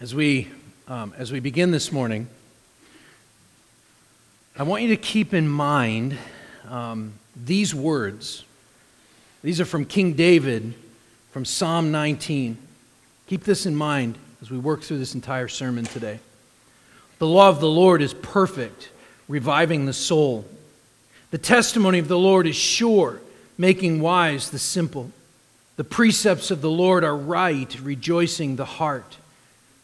As we, um, as we begin this morning, I want you to keep in mind um, these words. These are from King David from Psalm 19. Keep this in mind as we work through this entire sermon today. The law of the Lord is perfect, reviving the soul. The testimony of the Lord is sure, making wise the simple. The precepts of the Lord are right, rejoicing the heart.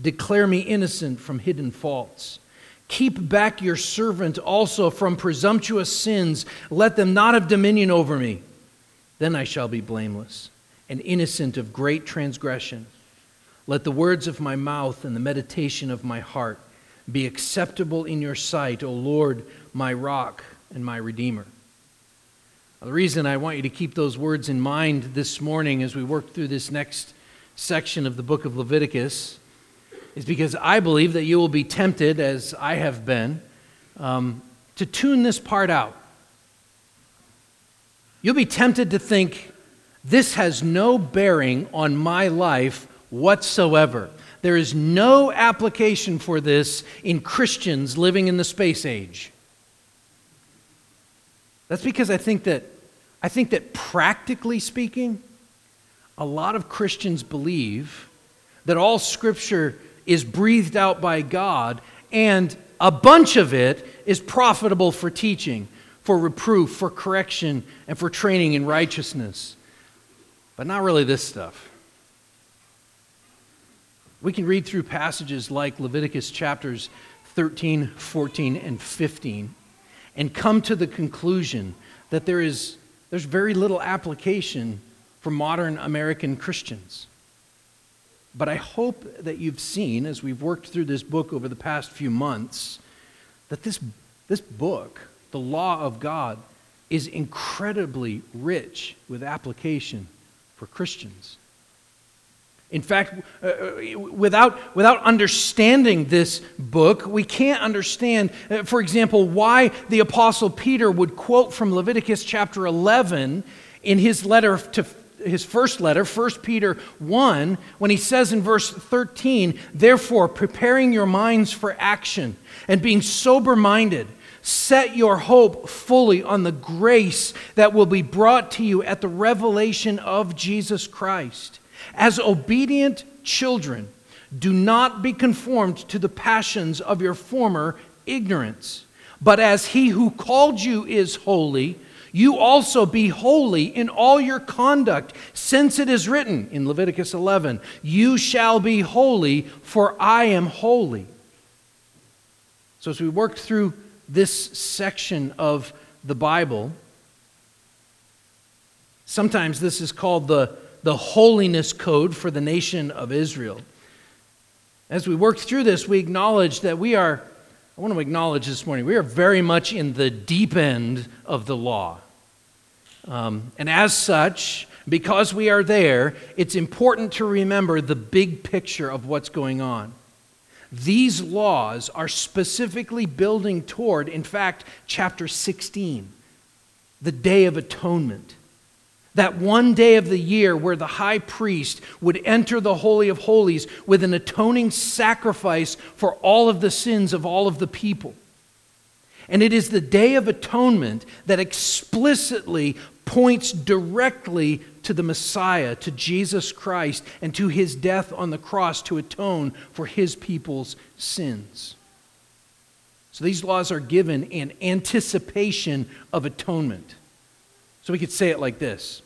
Declare me innocent from hidden faults. Keep back your servant also from presumptuous sins. Let them not have dominion over me. Then I shall be blameless and innocent of great transgression. Let the words of my mouth and the meditation of my heart be acceptable in your sight, O Lord, my rock and my redeemer. Now, the reason I want you to keep those words in mind this morning as we work through this next section of the book of Leviticus is because I believe that you will be tempted, as I have been, um, to tune this part out. You'll be tempted to think, this has no bearing on my life whatsoever. There is no application for this in Christians living in the space age. That's because I think that I think that practically speaking, a lot of Christians believe that all scripture is breathed out by God, and a bunch of it is profitable for teaching, for reproof, for correction, and for training in righteousness. But not really this stuff. We can read through passages like Leviticus chapters 13, 14, and 15 and come to the conclusion that there is there's very little application for modern American Christians. But I hope that you've seen, as we've worked through this book over the past few months, that this, this book, the law of God, is incredibly rich with application for Christians. In fact, uh, uh, without, without understanding this book, we can't understand, uh, for example, why the Apostle Peter would quote from Leviticus chapter 11 in his letter to his first letter, 1 Peter 1, when he says in verse 13, Therefore, preparing your minds for action and being sober minded, set your hope fully on the grace that will be brought to you at the revelation of Jesus Christ. As obedient children, do not be conformed to the passions of your former ignorance, but as he who called you is holy, you also be holy in all your conduct, since it is written in Leviticus 11, You shall be holy, for I am holy. So, as we work through this section of the Bible, sometimes this is called the, the holiness code for the nation of Israel. As we work through this, we acknowledge that we are, I want to acknowledge this morning, we are very much in the deep end of the law. Um, and as such, because we are there, it's important to remember the big picture of what's going on. These laws are specifically building toward, in fact, chapter 16, the Day of Atonement. That one day of the year where the high priest would enter the Holy of Holies with an atoning sacrifice for all of the sins of all of the people. And it is the Day of Atonement that explicitly points directly to the Messiah, to Jesus Christ, and to his death on the cross to atone for his people's sins. So these laws are given in anticipation of atonement. So we could say it like this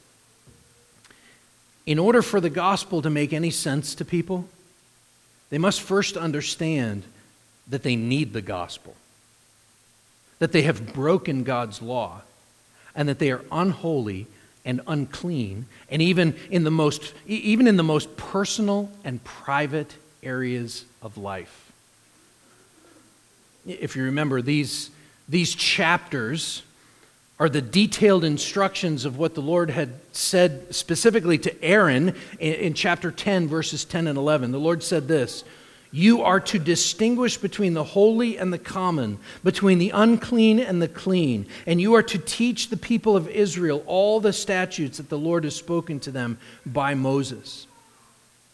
In order for the gospel to make any sense to people, they must first understand that they need the gospel, that they have broken God's law and that they are unholy and unclean, and even in the most, even in the most personal and private areas of life. If you remember, these, these chapters are the detailed instructions of what the Lord had said specifically to Aaron in, in, chapter 10, verses 10 and 11. The Lord said this You are to distinguish between the holy and the common, between the unclean and the clean, and you are to teach the people of Israel all the statutes that the Lord has spoken to them by Moses.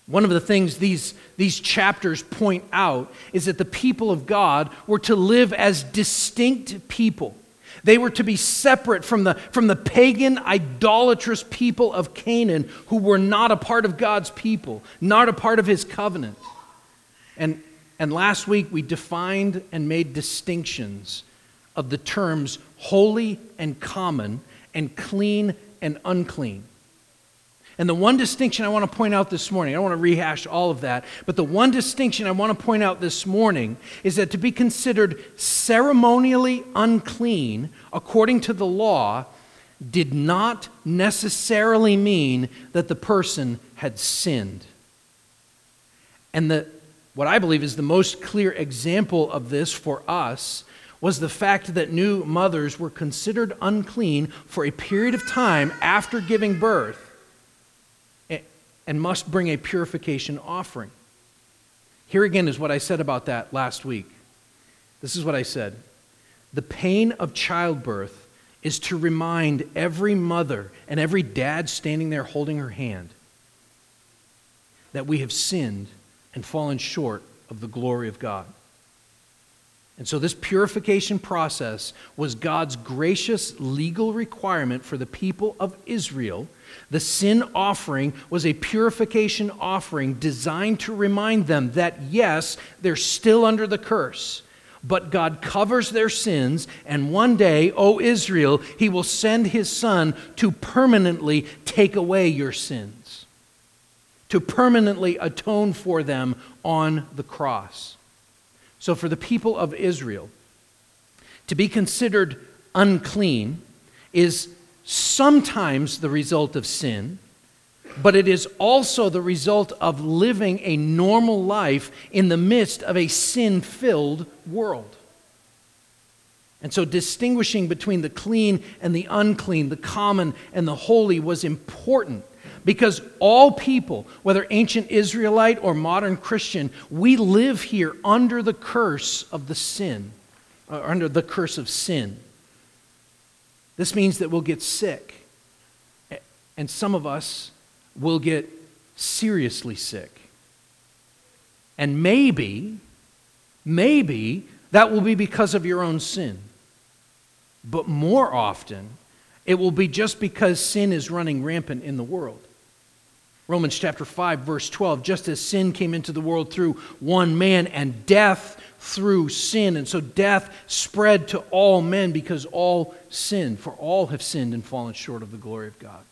One of the things these, these chapters point out is that the people of God were to live as distinct people they were to be separate from the, from the pagan, idolatrous people of Canaan who were not a part of God's people, not a part of his covenant. And, and last week we defined and made distinctions of the terms holy and common and clean and unclean. And the one distinction I want to point out this morning, I don't want to rehash all of that, but the one distinction I want to point out this morning is that to be considered ceremonially unclean, according to the law, did not necessarily mean that the person had sinned. And the, what I believe is the most clear example of this for us was the fact that new mothers were considered unclean for a period of time after giving birth and must bring a purification offering. Here again is what I said about that last week. This is what I said The pain of childbirth is to remind every mother and every dad standing there holding her hand that we have sinned and fallen short of the glory of God. And so, this purification process was God's gracious legal requirement for the people of Israel. The sin offering was a purification offering designed to remind them that, yes, they're still under the curse, but God covers their sins, and one day, O Israel, He will send His Son to permanently take away your sins, to permanently atone for them on the cross. So, for the people of Israel, to be considered unclean is sometimes the result of sin, but it is also the result of living a normal life in the midst of a sin filled world. And so, distinguishing between the clean and the unclean, the common and the holy, was important because all people, whether ancient Israelite or modern Christian, we live here under the curse of the sin, or under the curse of sin. This means that we'll get sick, and some of us will get seriously sick. And maybe, maybe that will be because of your own sin. But more often, it will be just because sin is running rampant in the world. Romans chapter 5, verse 12 just as sin came into the world through one man and death through sin. And so death spread to all men because all sinned, for all have sinned and fallen short of the glory of God.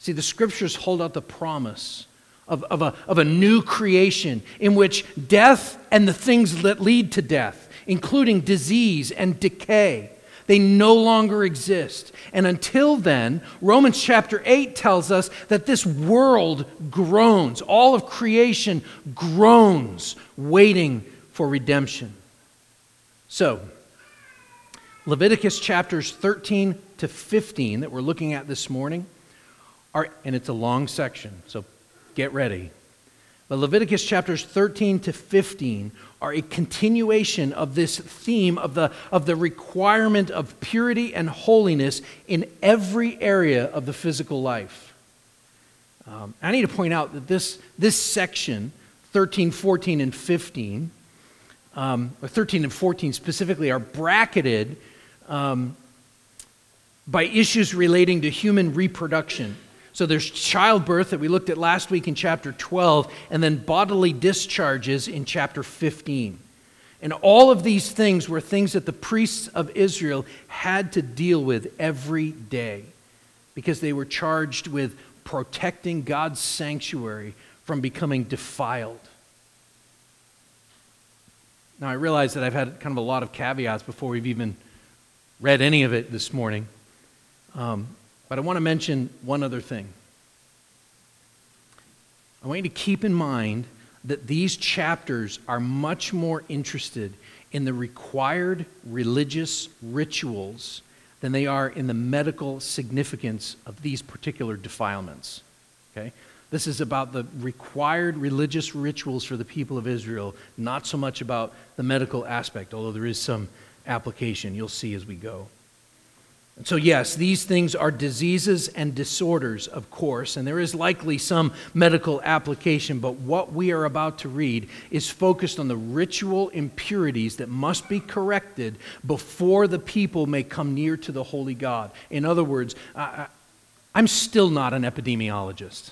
See, the scriptures hold out the promise of, of, a, of a new creation in which death and the things that lead to death, including disease and decay, they no longer exist. And until then, Romans chapter 8 tells us that this world groans, all of creation groans, waiting for redemption. So, Leviticus chapters 13 to 15 that we're looking at this morning are, and it's a long section, so get ready. But Leviticus chapters 13 to 15 are a continuation of this theme of the, of the requirement of purity and holiness in every area of the physical life. Um, I need to point out that this, this section, 13, 14, and 15, um, or 13 and 14 specifically, are bracketed um, by issues relating to human reproduction. So there's childbirth that we looked at last week in chapter 12, and then bodily discharges in chapter 15. And all of these things were things that the priests of Israel had to deal with every day because they were charged with protecting God's sanctuary from becoming defiled. Now, I realize that I've had kind of a lot of caveats before we've even read any of it this morning. Um, but I want to mention one other thing. I want you to keep in mind that these chapters are much more interested in the required religious rituals than they are in the medical significance of these particular defilements. Okay? This is about the required religious rituals for the people of Israel, not so much about the medical aspect, although there is some application you'll see as we go. And so, yes, these things are diseases and disorders, of course, and there is likely some medical application, but what we are about to read is focused on the ritual impurities that must be corrected before the people may come near to the holy God. In other words, I, I'm still not an epidemiologist.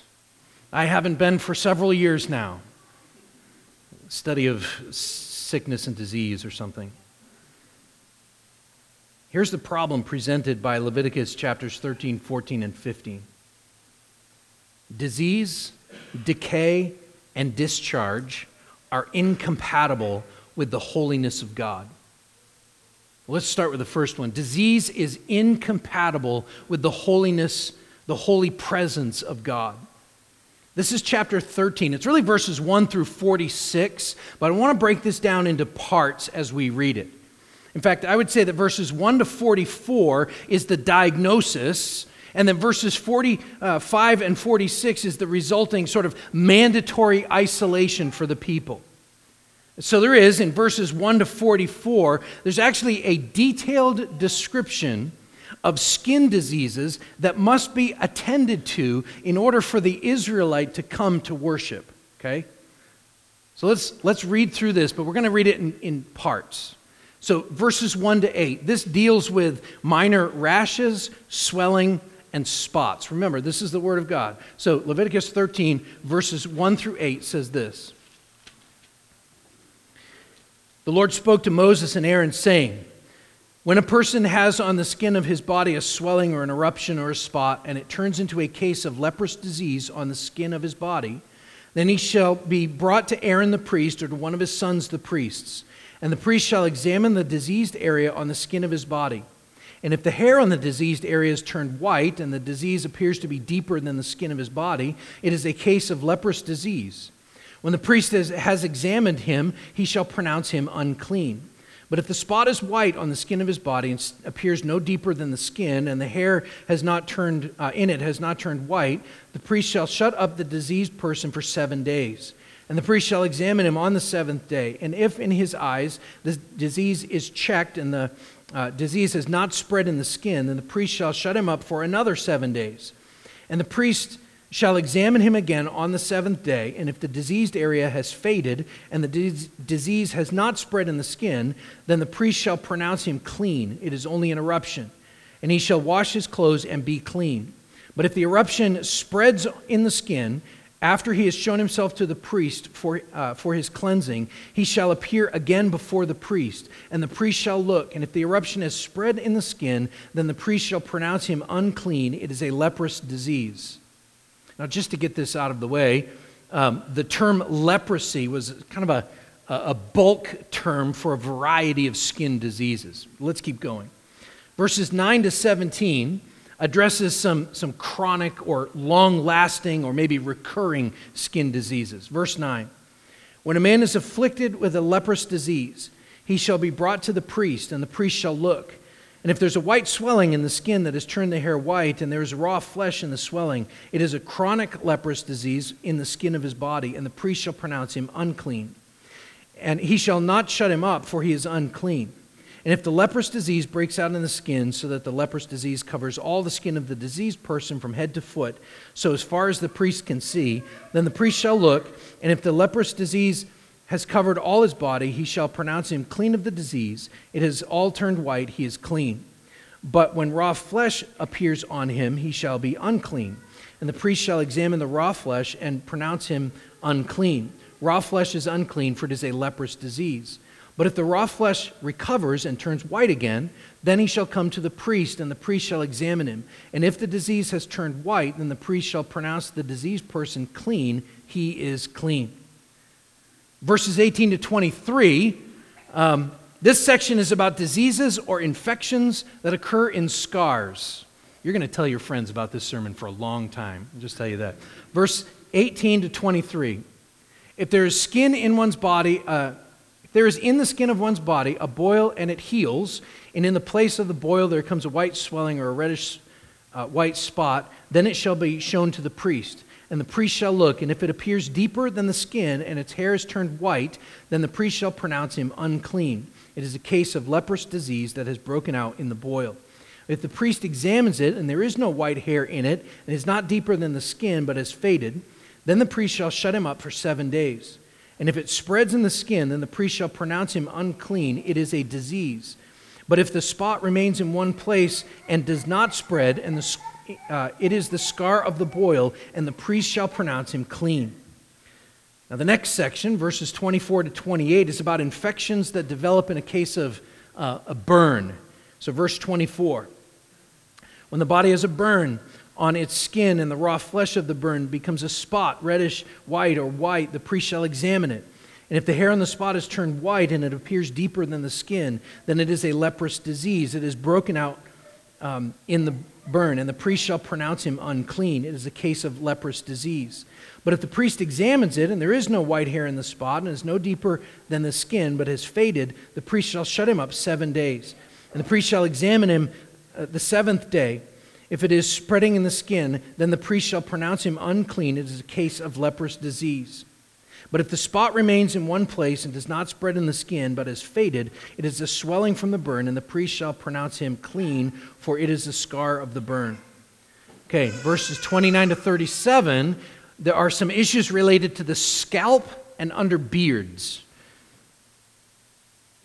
I haven't been for several years now. Study of sickness and disease or something. Here's the problem presented by Leviticus chapters 13, 14, and 15 disease, decay, and discharge are incompatible with the holiness of God. Let's start with the first one. Disease is incompatible with the holiness, the holy presence of God. This is chapter 13. It's really verses 1 through 46, but I want to break this down into parts as we read it. In fact, I would say that verses 1 to 44 is the diagnosis, and then verses 45 and 46 is the resulting sort of mandatory isolation for the people. So there is, in verses 1 to 44, there's actually a detailed description of skin diseases that must be attended to in order for the Israelite to come to worship. Okay? So let's, let's read through this, but we're going to read it in, in parts. So, verses 1 to 8, this deals with minor rashes, swelling, and spots. Remember, this is the Word of God. So, Leviticus 13, verses 1 through 8 says this The Lord spoke to Moses and Aaron, saying, When a person has on the skin of his body a swelling or an eruption or a spot, and it turns into a case of leprous disease on the skin of his body, then he shall be brought to Aaron the priest or to one of his sons the priests and the priest shall examine the diseased area on the skin of his body. And if the hair on the diseased area is turned white and the disease appears to be deeper than the skin of his body, it is a case of leprous disease. When the priest has examined him, he shall pronounce him unclean. But if the spot is white on the skin of his body and appears no deeper than the skin, and the hair has not turned uh, in it has not turned white, the priest shall shut up the diseased person for seven days. And the priest shall examine him on the seventh day. And if in his eyes the disease is checked and the uh, disease has not spread in the skin, then the priest shall shut him up for another seven days. And the priest shall examine him again on the seventh day. And if the diseased area has faded and the disease has not spread in the skin, then the priest shall pronounce him clean. It is only an eruption. And he shall wash his clothes and be clean. But if the eruption spreads in the skin, after he has shown himself to the priest for, uh, for his cleansing, he shall appear again before the priest, and the priest shall look. And if the eruption has spread in the skin, then the priest shall pronounce him unclean. It is a leprous disease. Now, just to get this out of the way, um, the term leprosy was kind of a, a bulk term for a variety of skin diseases. Let's keep going. Verses 9 to 17 addresses some, some chronic or long lasting or maybe recurring skin diseases. Verse 9 When a man is afflicted with a leprous disease, he shall be brought to the priest, and the priest shall look. And if there's a white swelling in the skin that has turned the hair white, and there is raw flesh in the swelling, it is a chronic leprous disease in the skin of his body, and the priest shall pronounce him unclean. And he shall not shut him up, for he is unclean. And if the leprous disease breaks out in the skin, so that the leprous disease covers all the skin of the diseased person from head to foot, so as far as the priest can see, then the priest shall look, and if the leprous disease has covered all his body, he shall pronounce him clean of the disease. It has all turned white, he is clean. But when raw flesh appears on him, he shall be unclean. And the priest shall examine the raw flesh and pronounce him unclean. Raw flesh is unclean, for it is a leprous disease. But if the raw flesh recovers and turns white again, then he shall come to the priest, and the priest shall examine him. And if the disease has turned white, then the priest shall pronounce the diseased person clean. He is clean. Verses 18 to 23, um, this section is about diseases or infections that occur in scars. You're going to tell your friends about this sermon for a long time. I'll just tell you that. Verse 18 to 23. If there is skin in one's body, uh, if there is in the skin of one's body a boil and it heals, and in the place of the boil there comes a white swelling or a reddish uh, white spot, then it shall be shown to the priest. And the priest shall look, and if it appears deeper than the skin, and its hair is turned white, then the priest shall pronounce him unclean. It is a case of leprous disease that has broken out in the boil. If the priest examines it, and there is no white hair in it, and is not deeper than the skin, but has faded, then the priest shall shut him up for seven days. And if it spreads in the skin, then the priest shall pronounce him unclean. It is a disease. But if the spot remains in one place and does not spread, and the, uh, it is the scar of the boil, and the priest shall pronounce him clean. Now, the next section, verses 24 to 28, is about infections that develop in a case of uh, a burn. So, verse 24 When the body has a burn, on its skin, and the raw flesh of the burn becomes a spot, reddish white or white, the priest shall examine it. And if the hair on the spot is turned white and it appears deeper than the skin, then it is a leprous disease. It is broken out um, in the burn, and the priest shall pronounce him unclean. It is a case of leprous disease. But if the priest examines it, and there is no white hair in the spot, and is no deeper than the skin, but has faded, the priest shall shut him up seven days. And the priest shall examine him uh, the seventh day. If it is spreading in the skin, then the priest shall pronounce him unclean. It is a case of leprous disease. But if the spot remains in one place and does not spread in the skin, but is faded, it is a swelling from the burn, and the priest shall pronounce him clean, for it is the scar of the burn. Okay, verses 29 to 37, there are some issues related to the scalp and under beards.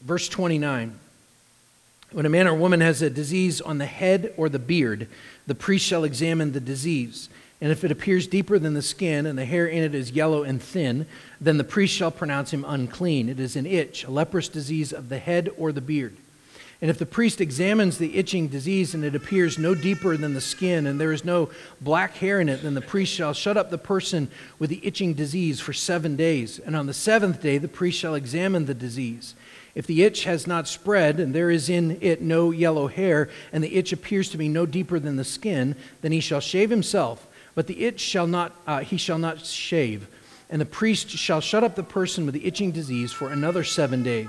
Verse 29. When a man or woman has a disease on the head or the beard, the priest shall examine the disease. And if it appears deeper than the skin, and the hair in it is yellow and thin, then the priest shall pronounce him unclean. It is an itch, a leprous disease of the head or the beard. And if the priest examines the itching disease and it appears no deeper than the skin and there is no black hair in it, then the priest shall shut up the person with the itching disease for seven days. And on the seventh day, the priest shall examine the disease. If the itch has not spread, and there is in it no yellow hair, and the itch appears to be no deeper than the skin, then he shall shave himself. But the itch shall not, uh, he shall not shave. And the priest shall shut up the person with the itching disease for another seven days.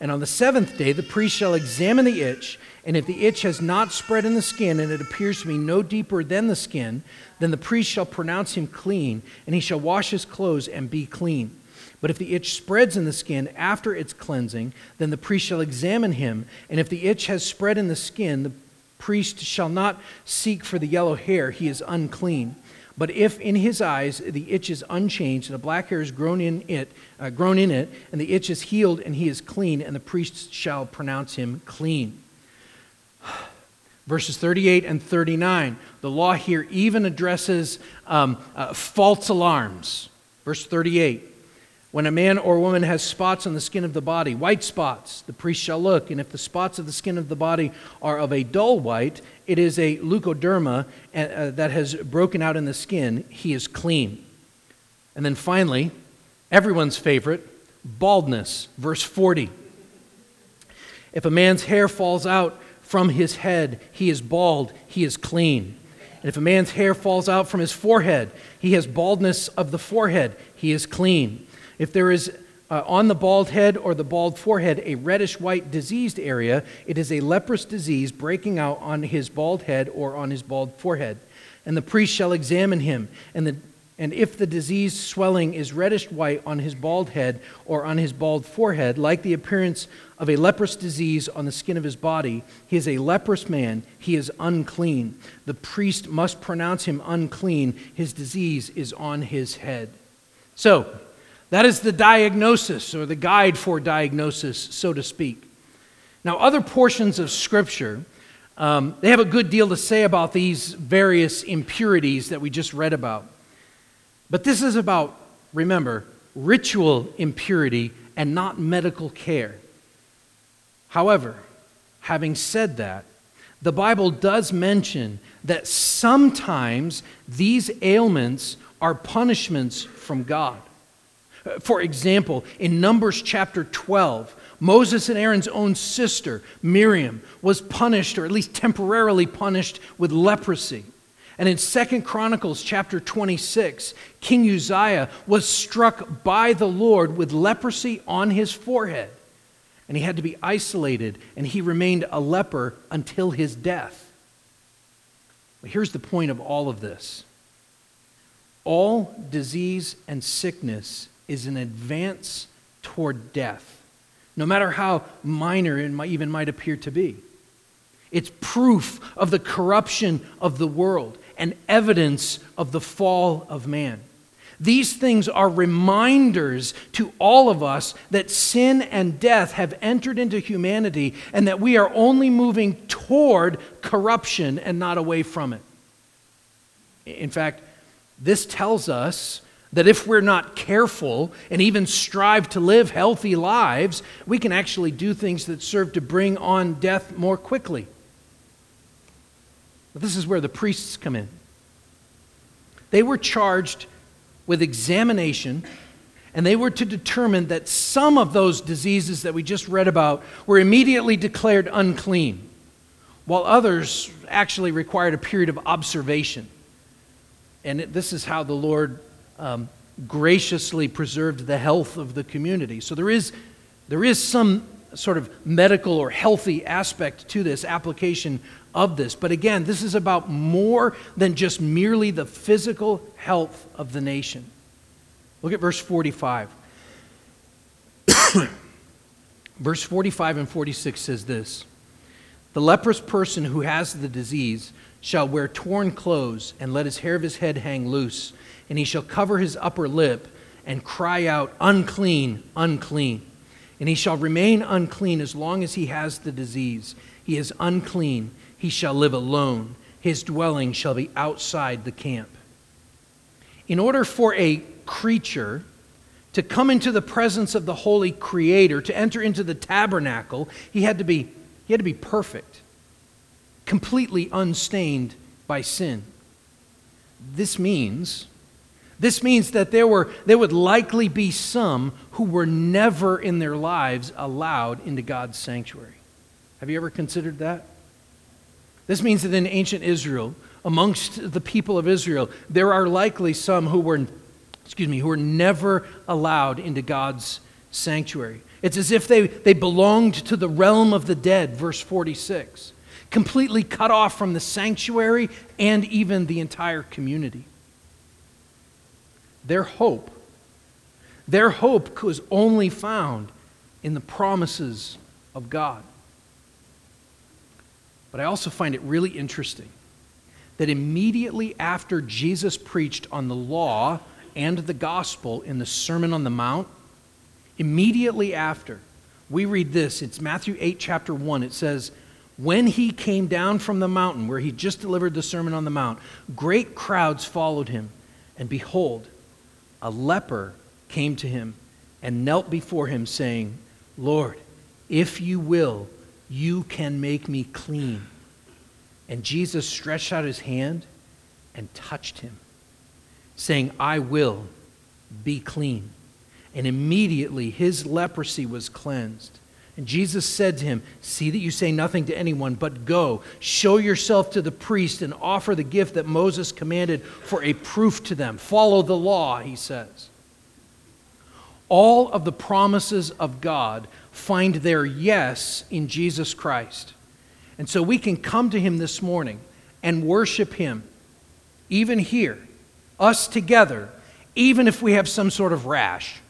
And on the seventh day, the priest shall examine the itch, and if the itch has not spread in the skin, and it appears to be no deeper than the skin, then the priest shall pronounce him clean, and he shall wash his clothes and be clean. But if the itch spreads in the skin after its cleansing, then the priest shall examine him. And if the itch has spread in the skin, the priest shall not seek for the yellow hair, he is unclean. But if in his eyes the itch is unchanged, and a black hair is grown in it, uh, grown in it, and the itch is healed, and he is clean, and the priest shall pronounce him clean. Verses 38 and 39. The law here even addresses um, uh, false alarms. Verse 38. When a man or woman has spots on the skin of the body, white spots, the priest shall look, and if the spots of the skin of the body are of a dull white, it is a leukoderma uh, that has broken out in the skin, he is clean. And then finally, everyone's favorite, baldness, verse 40. If a man's hair falls out from his head, he is bald, he is clean. And if a man's hair falls out from his forehead, he has baldness of the forehead, he is clean. If there is uh, on the bald head or the bald forehead a reddish white diseased area, it is a leprous disease breaking out on his bald head or on his bald forehead. And the priest shall examine him, and, the, and if the diseased swelling is reddish white on his bald head or on his bald forehead, like the appearance of a leprous disease on the skin of his body, he is a leprous man, he is unclean. The priest must pronounce him unclean, his disease is on his head. So, that is the diagnosis or the guide for diagnosis, so to speak. Now, other portions of Scripture, um, they have a good deal to say about these various impurities that we just read about. But this is about, remember, ritual impurity and not medical care. However, having said that, the Bible does mention that sometimes these ailments are punishments from God. For example, in Numbers chapter 12, Moses and Aaron's own sister, Miriam, was punished, or at least temporarily punished, with leprosy. And in Second Chronicles chapter 26, King Uzziah was struck by the Lord with leprosy on his forehead. And he had to be isolated, and he remained a leper until his death. But here's the point of all of this all disease and sickness is an advance toward death, no matter how minor it might, even might appear to be. It's proof of the corruption of the world and evidence of the fall of man. These things are reminders to all of us that sin and death have entered into humanity and that we are only moving toward corruption and not away from it. In fact, this tells us that if we're not careful and even strive to live healthy lives, we can actually do things that serve to bring on death more quickly. But this is where the priests come in. They were charged with examination, and they were to determine that some of those diseases that we just read about were immediately declared unclean, while others actually required a period of observation. And this is how the Lord um, graciously preserved the health of the community. So there is, there is some sort of medical or healthy aspect to this application of this. But again, this is about more than just merely the physical health of the nation. Look at verse 45. verse 45 and 46 says this The leprous person who has the disease shall wear torn clothes and let his hair of his head hang loose, and he shall cover his upper lip and cry out, Unclean, unclean. And he shall remain unclean as long as he has the disease. He is unclean he shall live alone. His dwelling shall be outside the camp. In order for a creature to come into the presence of the holy creator, to enter into the tabernacle, he had to be, he had to be perfect, completely unstained by sin. This means this means that there, were, there would likely be some who were never in their lives allowed into God's sanctuary. Have you ever considered that? This means that in ancient Israel, amongst the people of Israel, there are likely some who were, excuse me, who were never allowed into God's sanctuary. It's as if they, they belonged to the realm of the dead, verse 46, completely cut off from the sanctuary and even the entire community. Their hope, their hope was only found in the promises of God. But I also find it really interesting that immediately after Jesus preached on the law and the gospel in the Sermon on the Mount, immediately after, we read this. It's Matthew 8, chapter 1. It says, When he came down from the mountain where he just delivered the Sermon on the Mount, great crowds followed him. And behold, a leper came to him and knelt before him, saying, Lord, if you will, you can make me clean. And Jesus stretched out his hand and touched him, saying, I will be clean. And immediately his leprosy was cleansed. And Jesus said to him, See that you say nothing to anyone, but go, show yourself to the priest, and offer the gift that Moses commanded for a proof to them. Follow the law, he says. All of the promises of God find their yes in Jesus Christ. And so we can come to him this morning and worship him, even here, us together, even if we have some sort of rash.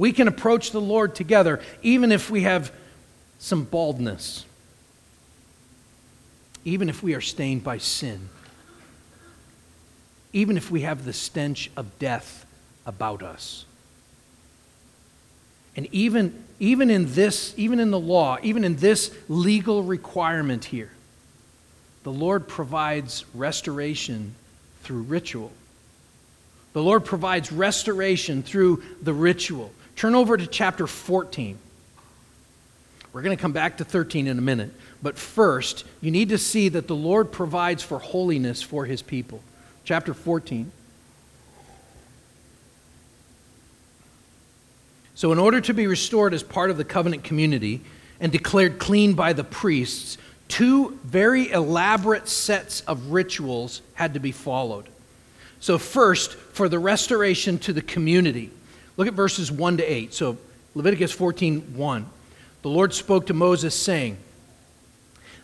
We can approach the Lord together, even if we have some baldness, even if we are stained by sin, even if we have the stench of death about us. And even, even in this, even in the law, even in this legal requirement here, the Lord provides restoration through ritual. The Lord provides restoration through the ritual. Turn over to chapter 14. We're going to come back to 13 in a minute. But first, you need to see that the Lord provides for holiness for his people. Chapter 14. So, in order to be restored as part of the covenant community and declared clean by the priests, two very elaborate sets of rituals had to be followed. So, first, for the restoration to the community, look at verses 1 to 8. So, Leviticus 14 1. The Lord spoke to Moses, saying,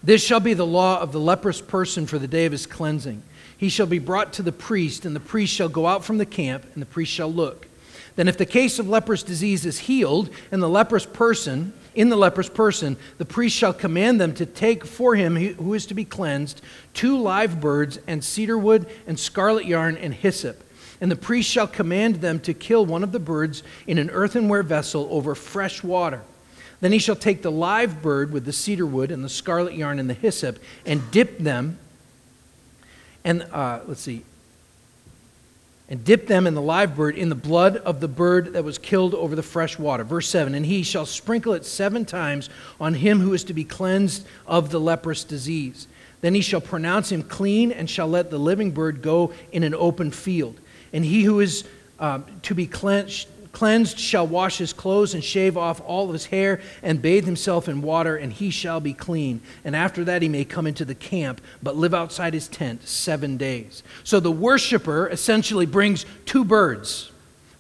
This shall be the law of the leprous person for the day of his cleansing. He shall be brought to the priest, and the priest shall go out from the camp, and the priest shall look. Then, if the case of leprous disease is healed, and the leprous person, in the leprous person, the priest shall command them to take for him who is to be cleansed two live birds, and cedar wood, and scarlet yarn, and hyssop. And the priest shall command them to kill one of the birds in an earthenware vessel over fresh water. Then he shall take the live bird with the cedar wood and the scarlet yarn and the hyssop and dip them, and uh, let's see, and dip them in the live bird in the blood of the bird that was killed over the fresh water. Verse 7 And he shall sprinkle it seven times on him who is to be cleansed of the leprous disease. Then he shall pronounce him clean and shall let the living bird go in an open field. And he who is uh, to be cleansed cleansed shall wash his clothes and shave off all of his hair and bathe himself in water, and he shall be clean. And after that he may come into the camp, but live outside his tent seven days. So the worshiper essentially brings two birds.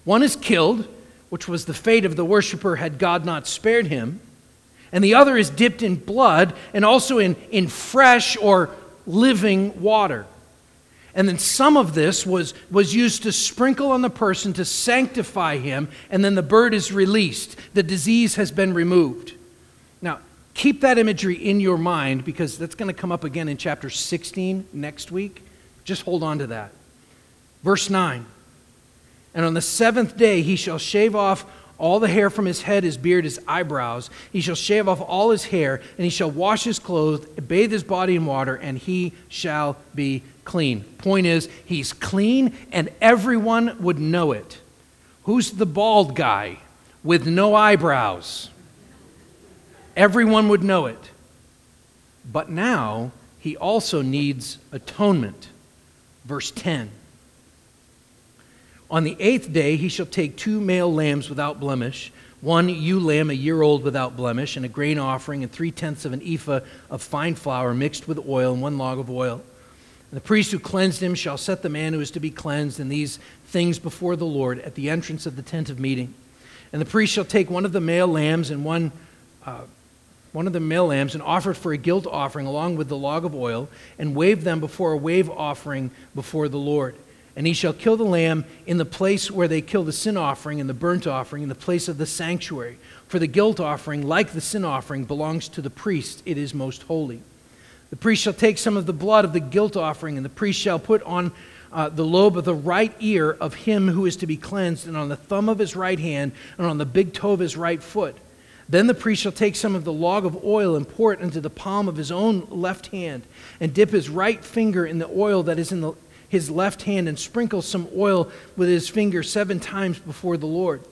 One is killed, which was the fate of the worshiper had God not spared him, and the other is dipped in blood and also in, in fresh or living water. And then some of this was, was used to sprinkle on the person to sanctify him, and then the bird is released. The disease has been removed. Now, keep that imagery in your mind because that's going to come up again in chapter 16 next week. Just hold on to that. Verse 9 And on the seventh day he shall shave off all the hair from his head, his beard, his eyebrows. He shall shave off all his hair, and he shall wash his clothes, bathe his body in water, and he shall be clean. Point is, he's clean and everyone would know it. Who's the bald guy with no eyebrows? Everyone would know it. But now he also needs atonement. Verse 10. On the eighth day he shall take two male lambs without blemish, one ewe lamb a year old without blemish, and a grain offering, and three tenths of an ephah of fine flour mixed with oil, and one log of oil. The priest who cleansed him shall set the man who is to be cleansed in these things before the Lord at the entrance of the tent of meeting. And the priest shall take one of the male lambs and one, uh, one of the male lambs and offer it for a guilt offering along with the log of oil and wave them before a wave offering before the Lord. And he shall kill the lamb in the place where they kill the sin offering and the burnt offering, in the place of the sanctuary. For the guilt offering, like the sin offering, belongs to the priest. It is most holy. The priest shall take some of the blood of the guilt offering, and the priest shall put on uh, the lobe of the right ear of him who is to be cleansed, and on the thumb of his right hand, and on the big toe of his right foot. Then the priest shall take some of the log of oil and pour it into the palm of his own left hand, and dip his right finger in the oil that is in the, his left hand, and sprinkle some oil with his finger seven times before the Lord.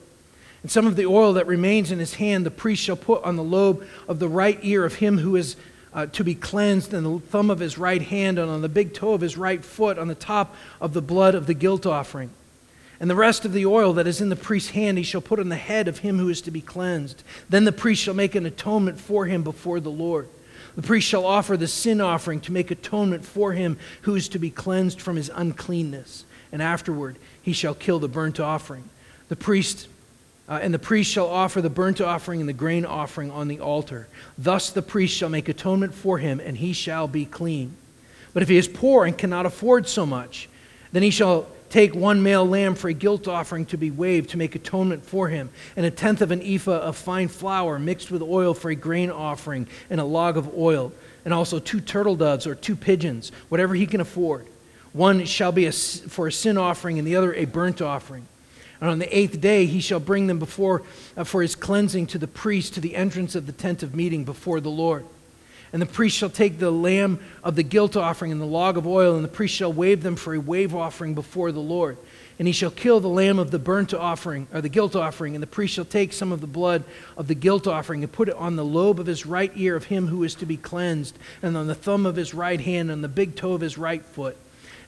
And some of the oil that remains in his hand the priest shall put on the lobe of the right ear of him who is uh, to be cleansed in the thumb of his right hand and on the big toe of his right foot on the top of the blood of the guilt offering. And the rest of the oil that is in the priest's hand he shall put on the head of him who is to be cleansed. Then the priest shall make an atonement for him before the Lord. The priest shall offer the sin offering to make atonement for him who is to be cleansed from his uncleanness. And afterward he shall kill the burnt offering. The priest uh, and the priest shall offer the burnt offering and the grain offering on the altar. Thus the priest shall make atonement for him, and he shall be clean. But if he is poor and cannot afford so much, then he shall take one male lamb for a guilt offering to be waved to make atonement for him, and a tenth of an ephah of fine flour mixed with oil for a grain offering, and a log of oil, and also two turtle doves or two pigeons, whatever he can afford. One shall be a, for a sin offering, and the other a burnt offering. And on the eighth day he shall bring them before uh, for his cleansing to the priest to the entrance of the tent of meeting before the Lord. And the priest shall take the lamb of the guilt offering and the log of oil, and the priest shall wave them for a wave offering before the Lord. And he shall kill the lamb of the burnt offering, or the guilt offering, and the priest shall take some of the blood of the guilt offering and put it on the lobe of his right ear of him who is to be cleansed, and on the thumb of his right hand, and the big toe of his right foot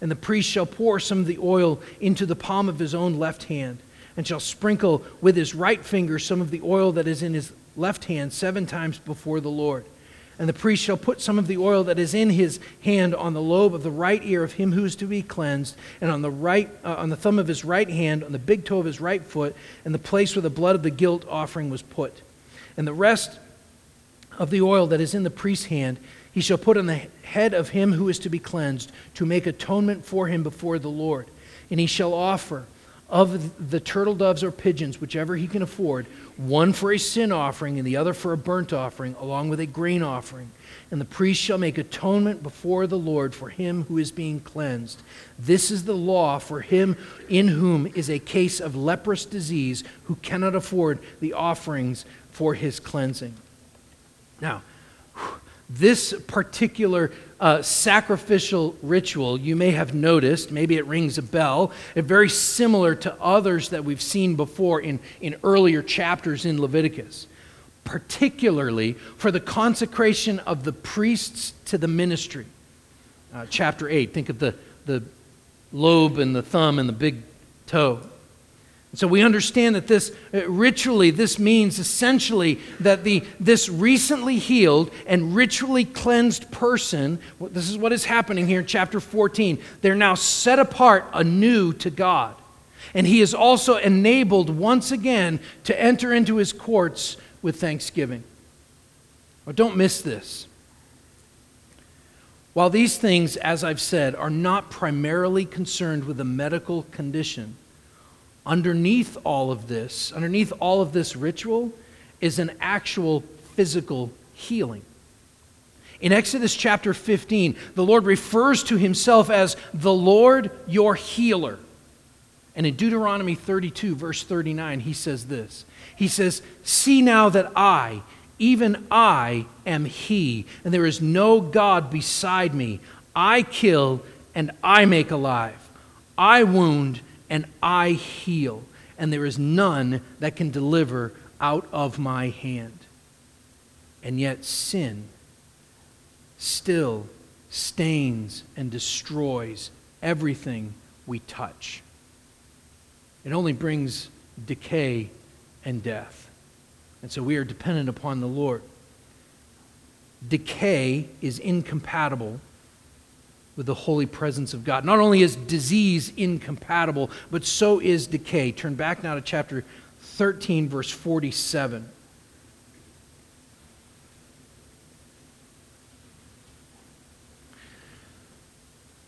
and the priest shall pour some of the oil into the palm of his own left hand, and shall sprinkle with his right finger some of the oil that is in his left hand seven times before the Lord. And the priest shall put some of the oil that is in his hand on the lobe of the right ear of him who is to be cleansed, and on the right, uh, on the thumb of his right hand, on the big toe of his right foot, and the place where the blood of the guilt offering was put. And the rest of the oil that is in the priest's hand he shall put on the head of him who is to be cleansed, to make atonement for him before the Lord. And he shall offer of the turtle doves or pigeons, whichever he can afford, one for a sin offering and the other for a burnt offering, along with a grain offering. And the priest shall make atonement before the Lord for him who is being cleansed. This is the law for him in whom is a case of leprous disease, who cannot afford the offerings for his cleansing. Now, this particular uh, sacrificial ritual, you may have noticed, maybe it rings a bell, very similar to others that we've seen before in, in earlier chapters in Leviticus, particularly for the consecration of the priests to the ministry. Uh, chapter 8, think of the, the lobe and the thumb and the big toe. So we understand that this uh, ritually, this means essentially that the, this recently healed and ritually cleansed person, this is what is happening here in chapter 14, they're now set apart anew to God. And he is also enabled once again to enter into his courts with thanksgiving. Well, don't miss this. While these things, as I've said, are not primarily concerned with a medical condition, underneath all of this, underneath all of this ritual, is an actual physical healing. In Exodus chapter 15, the Lord refers to himself as the Lord your healer. And in Deuteronomy 32, verse 39, he says this He says, See now that I, even I, am He, and there is no God beside me. I kill and I make alive. I wound and I heal, and there is none that can deliver out of my hand. And yet, sin still stains and destroys everything we touch. It only brings decay and death. And so we are dependent upon the Lord. Decay is incompatible with the holy presence of God. Not only is disease incompatible, but so is decay. Turn back now to chapter 13, verse 47.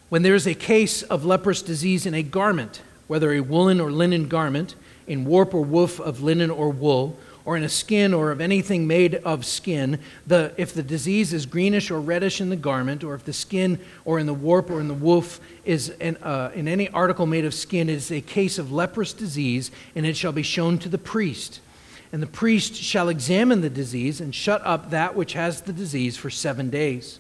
When there is a case of leprous disease in a garment, whether a woolen or linen garment, in warp or woof of linen or wool, or in a skin or of anything made of skin, the, if the disease is greenish or reddish in the garment, or if the skin or in the warp or in the woof is in, uh, in any article made of skin, it is a case of leprous disease, and it shall be shown to the priest. And the priest shall examine the disease and shut up that which has the disease for seven days.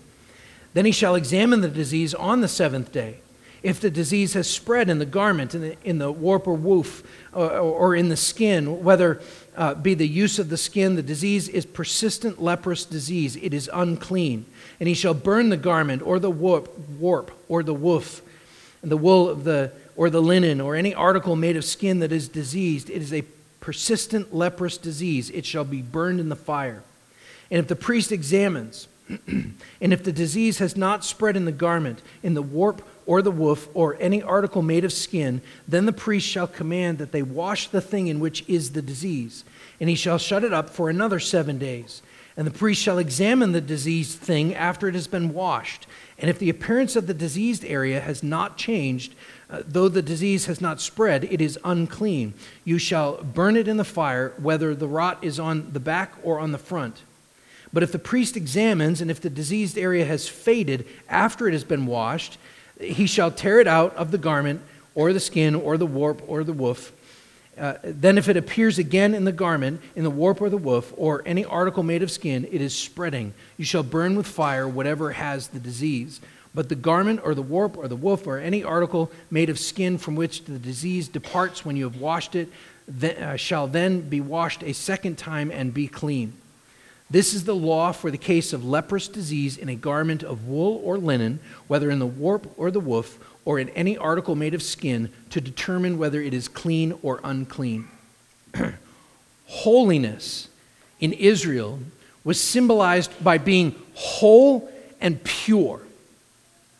Then he shall examine the disease on the seventh day. If the disease has spread in the garment, in the, in the warp or woof, or, or in the skin, whether uh, be the use of the skin, the disease is persistent leprous disease. It is unclean. And he shall burn the garment, or the warp, warp or the woof, and the wool of the, or the linen, or any article made of skin that is diseased. It is a persistent leprous disease. It shall be burned in the fire. And if the priest examines, and if the disease has not spread in the garment, in the warp or the woof, or any article made of skin, then the priest shall command that they wash the thing in which is the disease, and he shall shut it up for another seven days. And the priest shall examine the diseased thing after it has been washed. And if the appearance of the diseased area has not changed, uh, though the disease has not spread, it is unclean. You shall burn it in the fire, whether the rot is on the back or on the front. But if the priest examines, and if the diseased area has faded after it has been washed, he shall tear it out of the garment, or the skin, or the warp, or the woof. Uh, then, if it appears again in the garment, in the warp or the woof, or any article made of skin, it is spreading. You shall burn with fire whatever has the disease. But the garment, or the warp, or the woof, or any article made of skin from which the disease departs when you have washed it, th- uh, shall then be washed a second time and be clean. This is the law for the case of leprous disease in a garment of wool or linen, whether in the warp or the woof, or in any article made of skin, to determine whether it is clean or unclean. Holiness in Israel was symbolized by being whole and pure.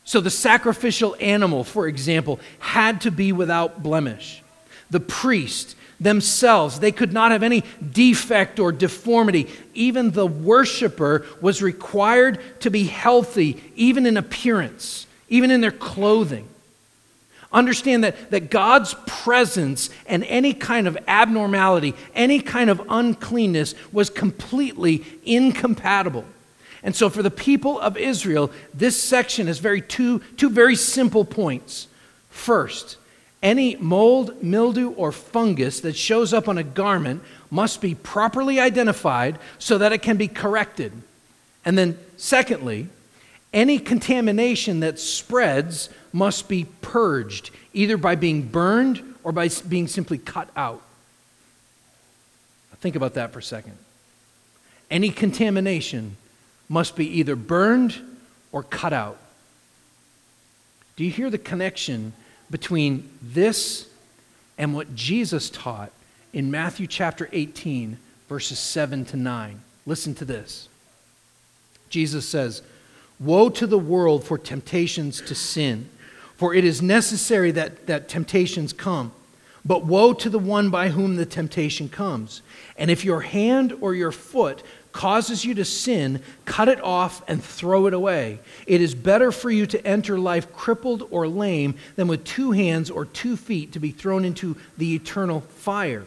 So the sacrificial animal, for example, had to be without blemish. The priest themselves, they could not have any defect or deformity. Even the worshiper was required to be healthy, even in appearance, even in their clothing. Understand that, that God's presence and any kind of abnormality, any kind of uncleanness was completely incompatible. And so, for the people of Israel, this section has very two, two very simple points. First, any mold, mildew, or fungus that shows up on a garment must be properly identified so that it can be corrected. And then, secondly, any contamination that spreads must be purged, either by being burned or by being simply cut out. Think about that for a second. Any contamination must be either burned or cut out. Do you hear the connection between this and what Jesus taught in Matthew chapter 18, verses 7 to 9? Listen to this. Jesus says, Woe to the world for temptations to sin, for it is necessary that, that temptations come. But woe to the one by whom the temptation comes. And if your hand or your foot causes you to sin, cut it off and throw it away. It is better for you to enter life crippled or lame than with two hands or two feet to be thrown into the eternal fire.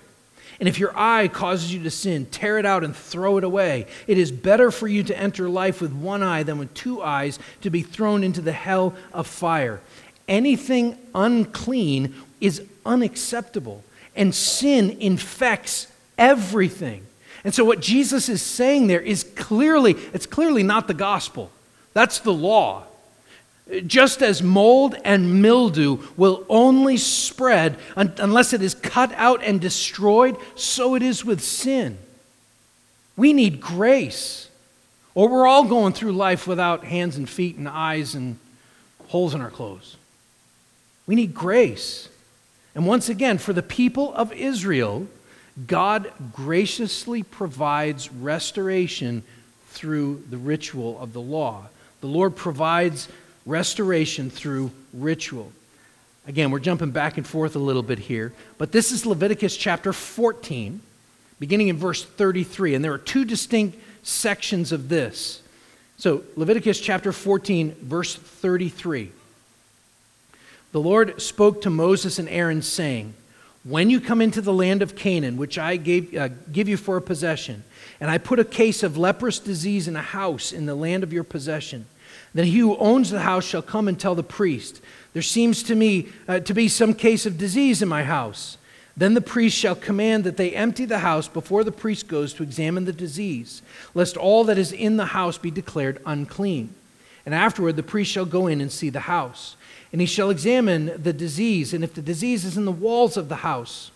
And if your eye causes you to sin, tear it out and throw it away. It is better for you to enter life with one eye than with two eyes to be thrown into the hell of fire. Anything unclean is unacceptable, and sin infects everything. And so what Jesus is saying there is clearly it's clearly not the gospel. That's the law. Just as mold and mildew will only spread unless it is cut out and destroyed, so it is with sin. We need grace, or we're all going through life without hands and feet and eyes and holes in our clothes. We need grace. And once again, for the people of Israel, God graciously provides restoration through the ritual of the law. The Lord provides restoration through ritual. Again, we're jumping back and forth a little bit here, but this is Leviticus chapter 14, beginning in verse 33, and there are two distinct sections of this. So, Leviticus chapter 14, verse 33. The Lord spoke to Moses and Aaron, saying, When you come into the land of Canaan, which I gave, uh, give you for a possession, and I put a case of leprous disease in a house in the land of your possession, then he who owns the house shall come and tell the priest, There seems to me uh, to be some case of disease in my house. Then the priest shall command that they empty the house before the priest goes to examine the disease, lest all that is in the house be declared unclean. And afterward the priest shall go in and see the house. And he shall examine the disease, and if the disease is in the walls of the house,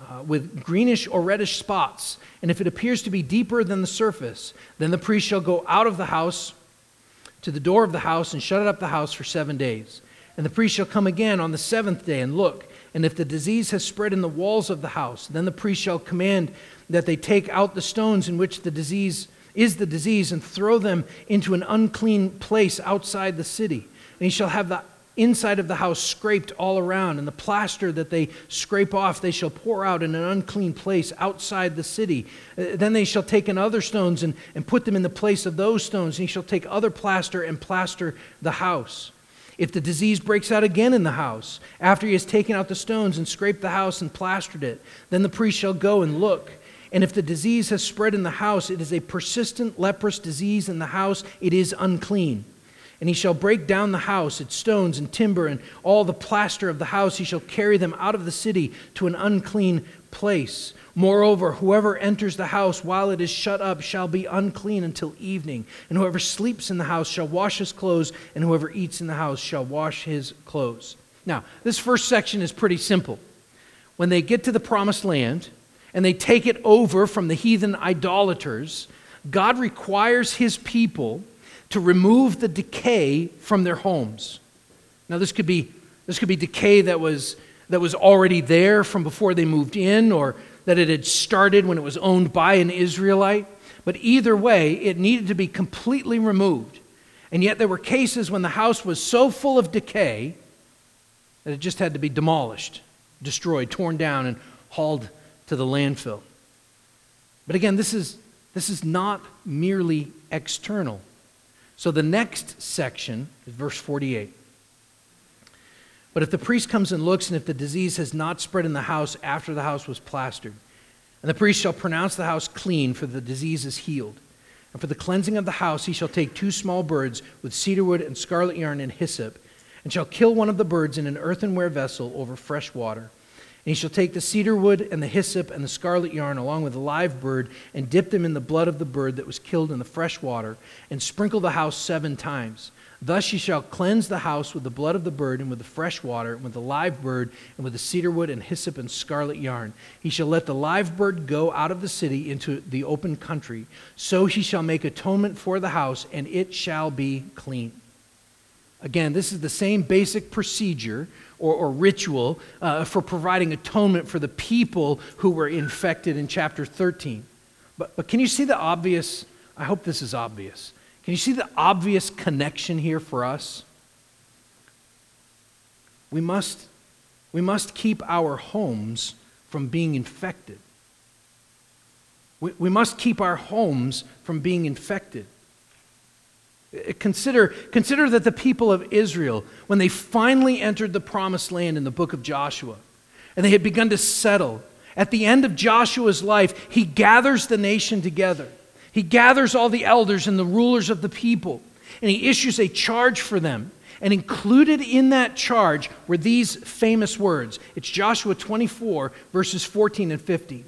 uh, with greenish or reddish spots, and if it appears to be deeper than the surface, then the priest shall go out of the house to the door of the house and shut up the house for seven days. And the priest shall come again on the seventh day and look. And if the disease has spread in the walls of the house, then the priest shall command that they take out the stones in which the disease is the disease and throw them into an unclean place outside the city. And he shall have the inside of the house scraped all around, and the plaster that they scrape off they shall pour out in an unclean place outside the city. Uh, then they shall take in other stones and, and put them in the place of those stones, and he shall take other plaster and plaster the house. If the disease breaks out again in the house, after he has taken out the stones and scraped the house and plastered it, then the priest shall go and look. And if the disease has spread in the house, it is a persistent leprous disease in the house, it is unclean. And he shall break down the house, its stones and timber, and all the plaster of the house. He shall carry them out of the city to an unclean place. Moreover, whoever enters the house while it is shut up shall be unclean until evening. And whoever sleeps in the house shall wash his clothes, and whoever eats in the house shall wash his clothes. Now, this first section is pretty simple. When they get to the promised land and they take it over from the heathen idolaters, God requires his people to remove the decay from their homes. Now, this could be, this could be decay that was, that was already there from before they moved in, or that it had started when it was owned by an Israelite. But either way, it needed to be completely removed. And yet there were cases when the house was so full of decay that it just had to be demolished, destroyed, torn down, and hauled to the landfill. But again, this is, this is not merely external. So the next section is verse 48. But if the priest comes and looks, and if the disease has not spread in the house after the house was plastered, and the priest shall pronounce the house clean, for the disease is healed. And for the cleansing of the house, he shall take two small birds with cedar wood and scarlet yarn and hyssop, and shall kill one of the birds in an earthenware vessel over fresh water. And he shall take the cedar wood and the hyssop and the scarlet yarn along with the live bird and dip them in the blood of the bird that was killed in the fresh water and sprinkle the house seven times. Thus ye shall cleanse the house with the blood of the bird, and with the fresh water, and with the live bird, and with the cedar wood, and hyssop, and scarlet yarn. He shall let the live bird go out of the city into the open country. So he shall make atonement for the house, and it shall be clean. Again, this is the same basic procedure or, or ritual uh, for providing atonement for the people who were infected in chapter 13. But, but can you see the obvious? I hope this is obvious. Can you see the obvious connection here for us? We must, we must keep our homes from being infected. We, we must keep our homes from being infected. Consider, consider that the people of Israel, when they finally entered the promised land in the book of Joshua, and they had begun to settle, at the end of Joshua's life, he gathers the nation together. He gathers all the elders and the rulers of the people, and he issues a charge for them. And included in that charge were these famous words. It's Joshua 24, verses 14 and 15.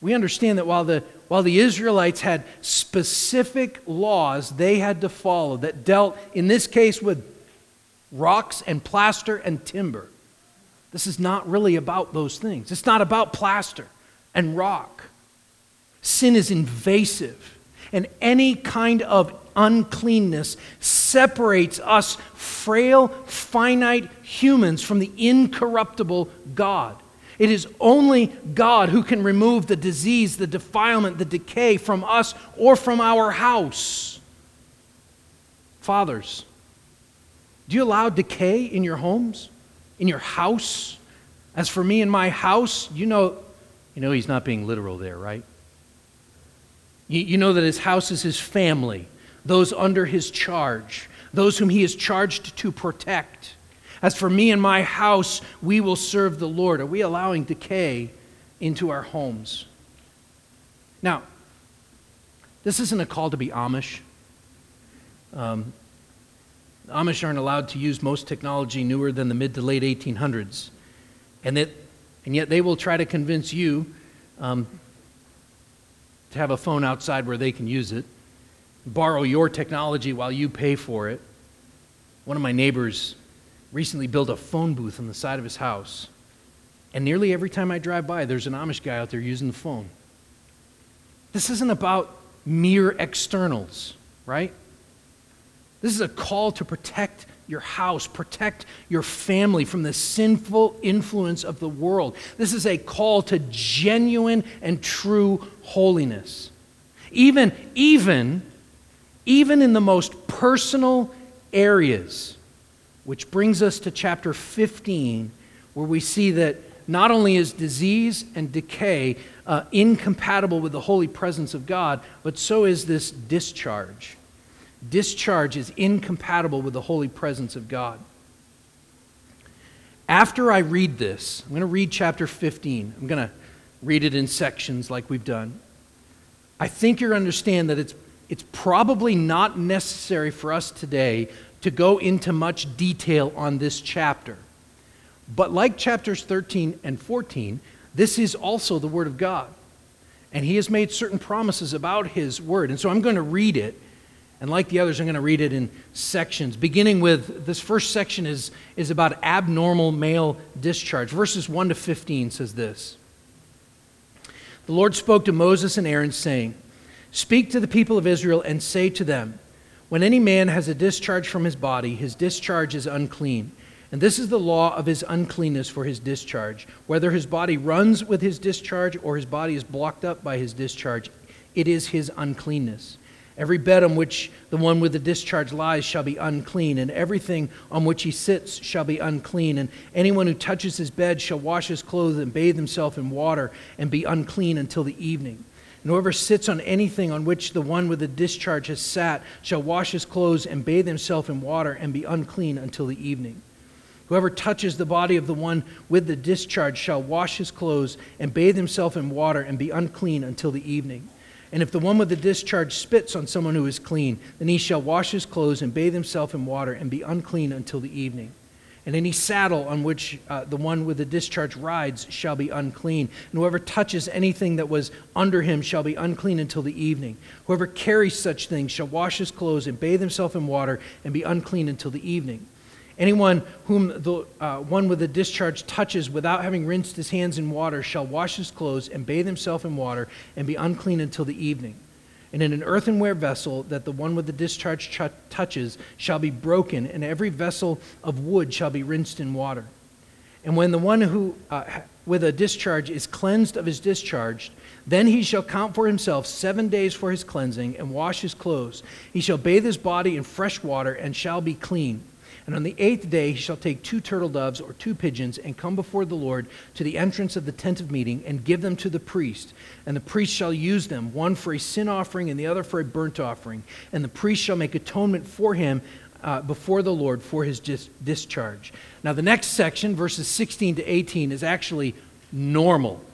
We understand that while the, while the Israelites had specific laws they had to follow that dealt, in this case, with rocks and plaster and timber, this is not really about those things. It's not about plaster and rock. Sin is invasive, and any kind of uncleanness separates us frail, finite humans from the incorruptible God. It is only God who can remove the disease, the defilement, the decay from us or from our house. Fathers, do you allow decay in your homes? in your house. As for me and my house, you know, you know he's not being literal there, right? You, you know that his house is his family, those under his charge, those whom he is charged to protect. As for me and my house, we will serve the Lord. Are we allowing decay into our homes? Now, this isn't a call to be Amish. Um, Amish aren't allowed to use most technology newer than the mid to late 1800s. And, that, and yet they will try to convince you um, to have a phone outside where they can use it, borrow your technology while you pay for it. One of my neighbors recently built a phone booth on the side of his house. And nearly every time I drive by, there's an Amish guy out there using the phone. This isn't about mere externals, right? This is a call to protect your house, protect your family from the sinful influence of the world. This is a call to genuine and true holiness. Even, even, even in the most personal areas, which brings us to chapter 15, where we see that not only is disease and decay uh, incompatible with the holy presence of God, but so is this discharge discharge is incompatible with the holy presence of God. After I read this, I'm going to read chapter 15. I'm going to read it in sections like we've done. I think you understand that it's, it's probably not necessary for us today to go into much detail on this chapter. But like chapters 13 and 14, this is also the Word of God. And he has made certain promises about his word. And so I'm going to read it. And like the others, I'm going to read it in sections. Beginning with this first section is, is about abnormal male discharge. Verses 1 to 15 says this The Lord spoke to Moses and Aaron, saying, Speak to the people of Israel and say to them, When any man has a discharge from his body, his discharge is unclean. And this is the law of his uncleanness for his discharge. Whether his body runs with his discharge or his body is blocked up by his discharge, it is his uncleanness. Every bed on which the one with the discharge lies shall be unclean, and everything on which he sits shall be unclean. And anyone who touches his bed shall wash his clothes and bathe himself in water and be unclean until the evening. And whoever sits on anything on which the one with the discharge has sat shall wash his clothes and bathe himself in water and be unclean until the evening. Whoever touches the body of the one with the discharge shall wash his clothes and bathe himself in water and be unclean until the evening. And if the one with the discharge spits on someone who is clean, then he shall wash his clothes and bathe himself in water and be unclean until the evening. And any saddle on which uh, the one with the discharge rides shall be unclean. And whoever touches anything that was under him shall be unclean until the evening. Whoever carries such things shall wash his clothes and bathe himself in water and be unclean until the evening. Anyone whom the uh, one with the discharge touches without having rinsed his hands in water shall wash his clothes and bathe himself in water and be unclean until the evening. And in an earthenware vessel that the one with the discharge ch- touches shall be broken, and every vessel of wood shall be rinsed in water. And when the one who uh, with a discharge is cleansed of his discharge, then he shall count for himself seven days for his cleansing and wash his clothes. He shall bathe his body in fresh water and shall be clean. And on the eighth day he shall take two turtle doves or two pigeons and come before the Lord to the entrance of the tent of meeting and give them to the priest. And the priest shall use them, one for a sin offering and the other for a burnt offering. And the priest shall make atonement for him uh, before the Lord for his dis- discharge. Now, the next section, verses 16 to 18, is actually normal.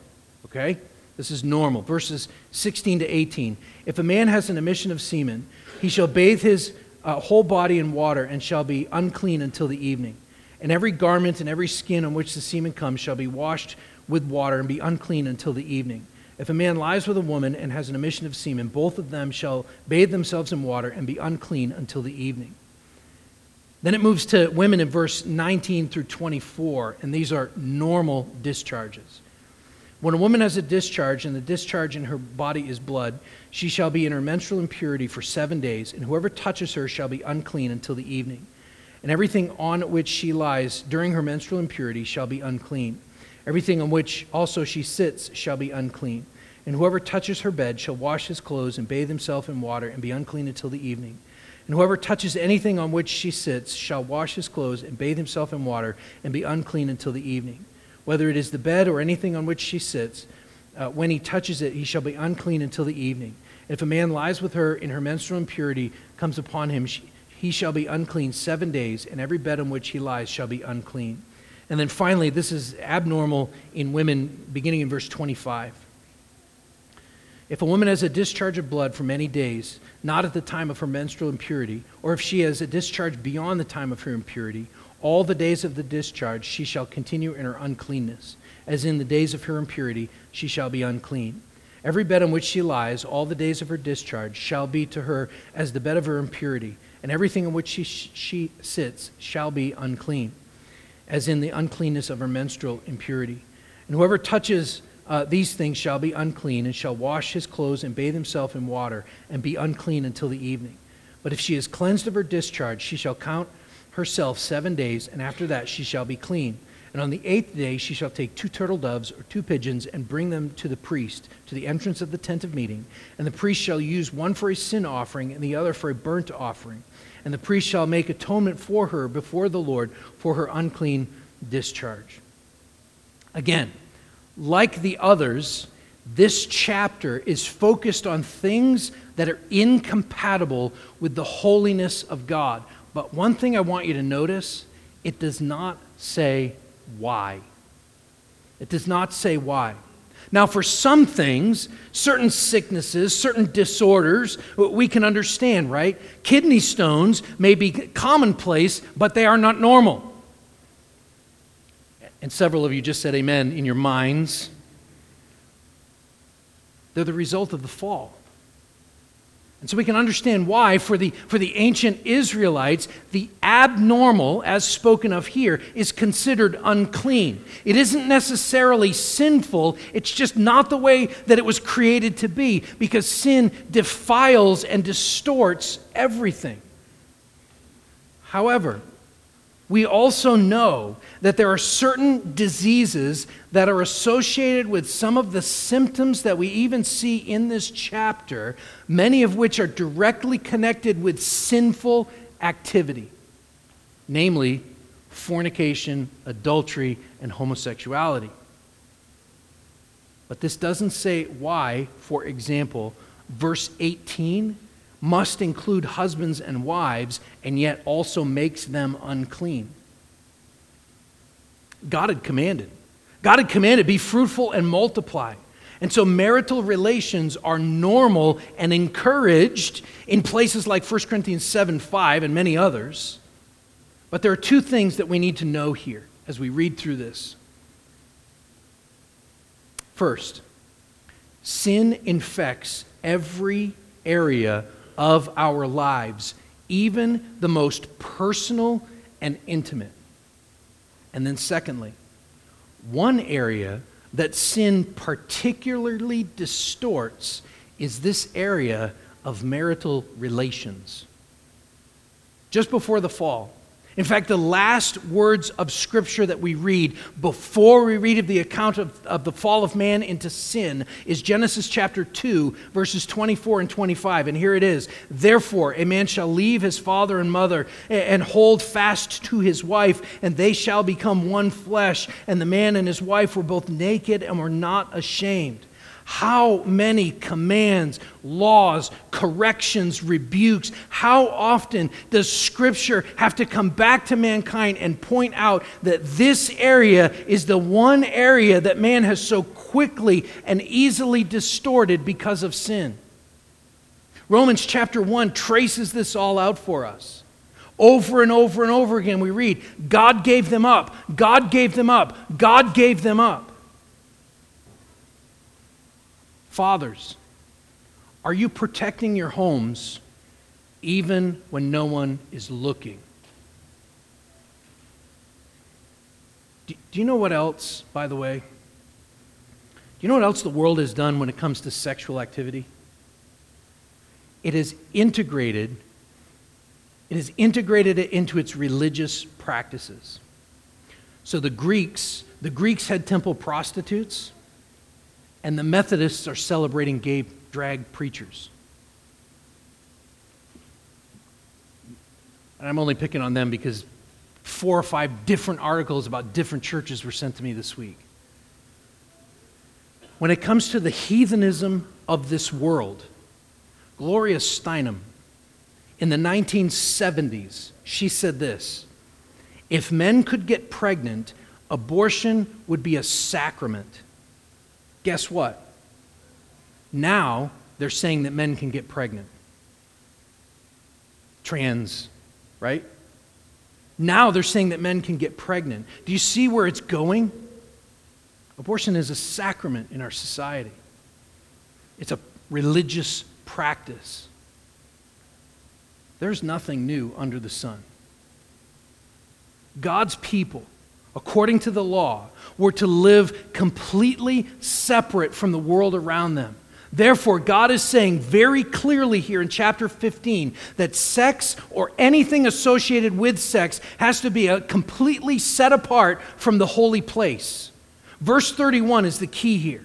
Okay? This is normal. Verses 16 to 18. If a man has an emission of semen, he shall bathe his uh, whole body in water and shall be unclean until the evening. And every garment and every skin on which the semen comes shall be washed with water and be unclean until the evening. If a man lies with a woman and has an emission of semen, both of them shall bathe themselves in water and be unclean until the evening. Then it moves to women in verse 19 through 24, and these are normal discharges. When a woman has a discharge and the discharge in her body is blood, she shall be in her menstrual impurity for seven days, and whoever touches her shall be unclean until the evening. And everything on which she lies during her menstrual impurity shall be unclean. Everything on which also she sits shall be unclean. And whoever touches her bed shall wash his clothes and bathe himself in water and be unclean until the evening. And whoever touches anything on which she sits shall wash his clothes and bathe himself in water and be unclean until the evening whether it is the bed or anything on which she sits. Uh, when he touches it, he shall be unclean until the evening. If a man lies with her in her menstrual impurity comes upon him, she, he shall be unclean seven days, and every bed on which he lies shall be unclean. And then finally, this is abnormal in women, beginning in verse 25. If a woman has a discharge of blood for many days, not at the time of her menstrual impurity, or if she has a discharge beyond the time of her impurity, all the days of the discharge she shall continue in her uncleanness. As in the days of her impurity, she shall be unclean. Every bed on which she lies, all the days of her discharge, shall be to her as the bed of her impurity, and everything on which she, she sits shall be unclean, as in the uncleanness of her menstrual impurity. And whoever touches uh, these things shall be unclean, and shall wash his clothes and bathe himself in water, and be unclean until the evening. But if she is cleansed of her discharge, she shall count herself seven days, and after that she shall be clean. And on the eighth day she shall take two turtle doves or two pigeons and bring them to the priest, to the entrance of the tent of meeting. And the priest shall use one for a sin offering and the other for a burnt offering. And the priest shall make atonement for her before the Lord for her unclean discharge. Again, like the others, this chapter is focused on things that are incompatible with the holiness of God. But one thing I want you to notice it does not say why. It does not say why. Now, for some things, certain sicknesses, certain disorders, we can understand, right? Kidney stones may be commonplace, but they are not normal. And several of you just said amen in your minds. they're the result of the fall. And so we can understand why, for the, for the ancient Israelites, the abnormal, as spoken of here, is considered unclean. It isn't necessarily sinful, it's just not the way that it was created to be, because sin defiles and distorts everything. However, we also know that there are certain diseases that are associated with some of the symptoms that we even see in this chapter, many of which are directly connected with sinful activity, namely fornication, adultery, and homosexuality. But this doesn't say why, for example, verse 18 must include husbands and wives, and yet also makes them unclean. God had commanded. God had commanded, be fruitful and multiply. And so marital relations are normal and encouraged in places like 1 Corinthians 7 5 and many others. But there are two things that we need to know here as we read through this. First, sin infects every area of our lives, even the most personal and intimate. And then, secondly, one area that sin particularly distorts is this area of marital relations. Just before the fall, in fact, the last words of Scripture that we read before we read of the account of, of the fall of man into sin is Genesis chapter 2, verses 24 and 25. And here it is Therefore, a man shall leave his father and mother and hold fast to his wife, and they shall become one flesh. And the man and his wife were both naked and were not ashamed. How many commands, laws, corrections, rebukes, how often does Scripture have to come back to mankind and point out that this area is the one area that man has so quickly and easily distorted because of sin? Romans chapter 1 traces this all out for us. Over and over and over again, we read, God gave them up, God gave them up, God gave them up. Fathers, are you protecting your homes even when no one is looking? Do, you know what else, by the way? Do you know what else the world has done when it comes to sexual activity? It has integrated it has integrated it into its religious practices. So the Greeks, the Greeks had temple prostitutes and the Methodists are celebrating gay drag preachers. And I'm only picking on them because four or five different articles about different churches were sent to me this week. When it comes to the heathenism of this world, Gloria Steinem, in the 1970s, she said this If men could get pregnant, abortion would be a sacrament. Guess what? Now they're saying that men can get pregnant. Trans, right? Now they're saying that men can get pregnant. Do you see where it's going? Abortion is a sacrament in our society, it's a religious practice. There's nothing new under the sun. God's people according to the law, were to live completely separate from the world around them. Therefore, God is saying very clearly here in chapter 15 that sex or anything associated with sex has to be completely set apart from the holy place. Verse 31 is the key here.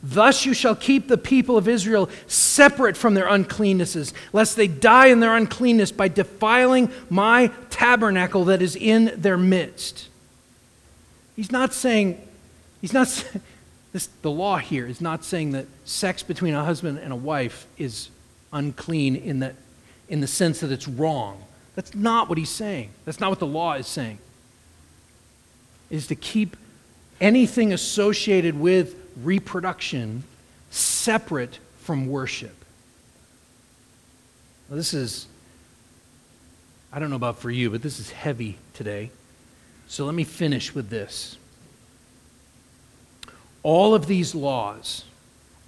Thus you shall keep the people of Israel separate from their uncleannesses, lest they die in their uncleanness by defiling my tabernacle that is in their midst. He's not saying, he's not, this, the law here is not saying that sex between a husband and a wife is unclean in, that, in the sense that it's wrong. That's not what he's saying. That's not what the law is saying. It is to keep anything associated with reproduction separate from worship. Now, this is, I don't know about for you, but this is heavy today. So let me finish with this. All of these laws,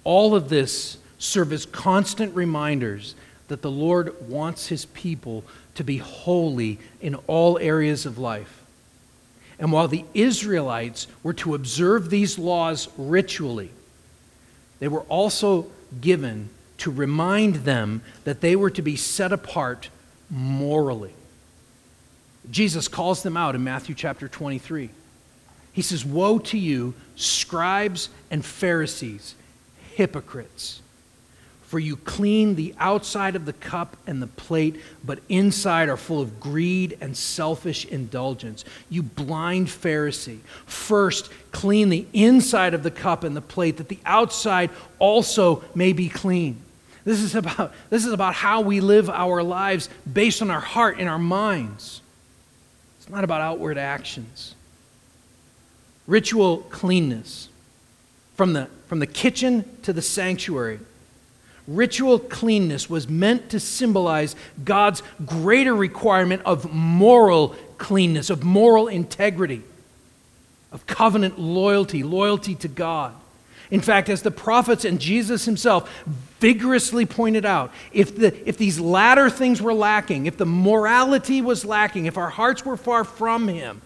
all of this serve as constant reminders that the Lord wants his people to be holy in all areas of life. And while the Israelites were to observe these laws ritually, they were also given to remind them that they were to be set apart morally. Jesus calls them out in Matthew chapter 23. He says, Woe to you, scribes and Pharisees, hypocrites! For you clean the outside of the cup and the plate, but inside are full of greed and selfish indulgence. You blind Pharisee, first clean the inside of the cup and the plate, that the outside also may be clean. This is about, this is about how we live our lives based on our heart and our minds. It's not about outward actions. Ritual cleanness from the, from the kitchen to the sanctuary Ritual cleanness was meant to symbolize God's greater requirement of moral cleanness, of moral integrity, of covenant loyalty, loyalty to God. In fact, as the prophets and Jesus himself vigorously pointed out, if, the, if these latter things were lacking, if the morality was lacking, if our hearts were far from him,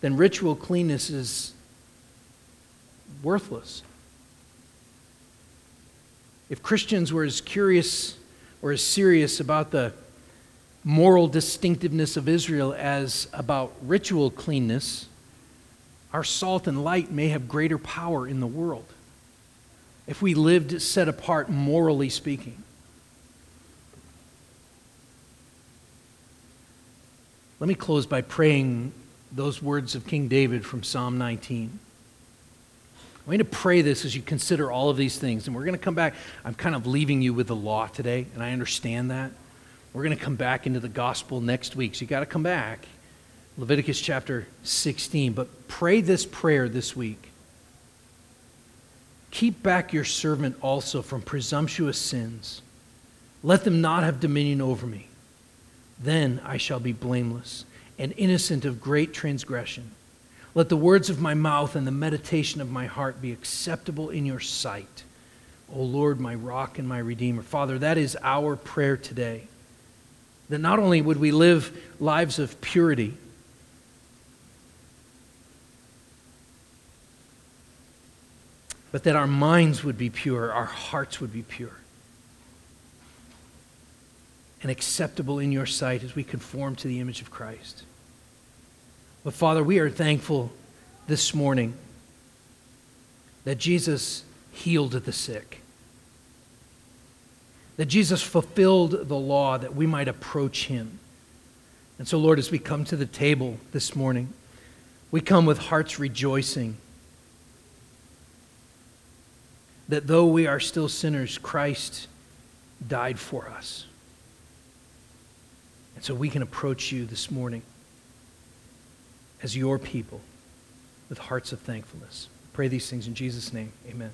then ritual cleanness is worthless. If Christians were as curious or as serious about the moral distinctiveness of Israel as about ritual cleanness, our salt and light may have greater power in the world if we lived set apart morally speaking. Let me close by praying those words of King David from Psalm 19. I'm going to pray this as you consider all of these things. And we're going to come back. I'm kind of leaving you with the law today, and I understand that. We're going to come back into the gospel next week. So you got to come back. Leviticus chapter 16. But pray this prayer this week. Keep back your servant also from presumptuous sins. Let them not have dominion over me. Then I shall be blameless and innocent of great transgression. Let the words of my mouth and the meditation of my heart be acceptable in your sight. O Lord, my rock and my redeemer. Father, that is our prayer today. That not only would we live lives of purity, but that our minds would be pure, our hearts would be pure, and acceptable in your sight as we conform to the image of Christ. But Father, we are thankful this morning that Jesus healed the sick, that Jesus fulfilled the law that we might approach him. And so, Lord, as we come to the table this morning, we come with hearts rejoicing that though we are still sinners, Christ died for us. And so we can approach you this morning as your people with hearts of thankfulness. Pray these things in Jesus' name. Amen.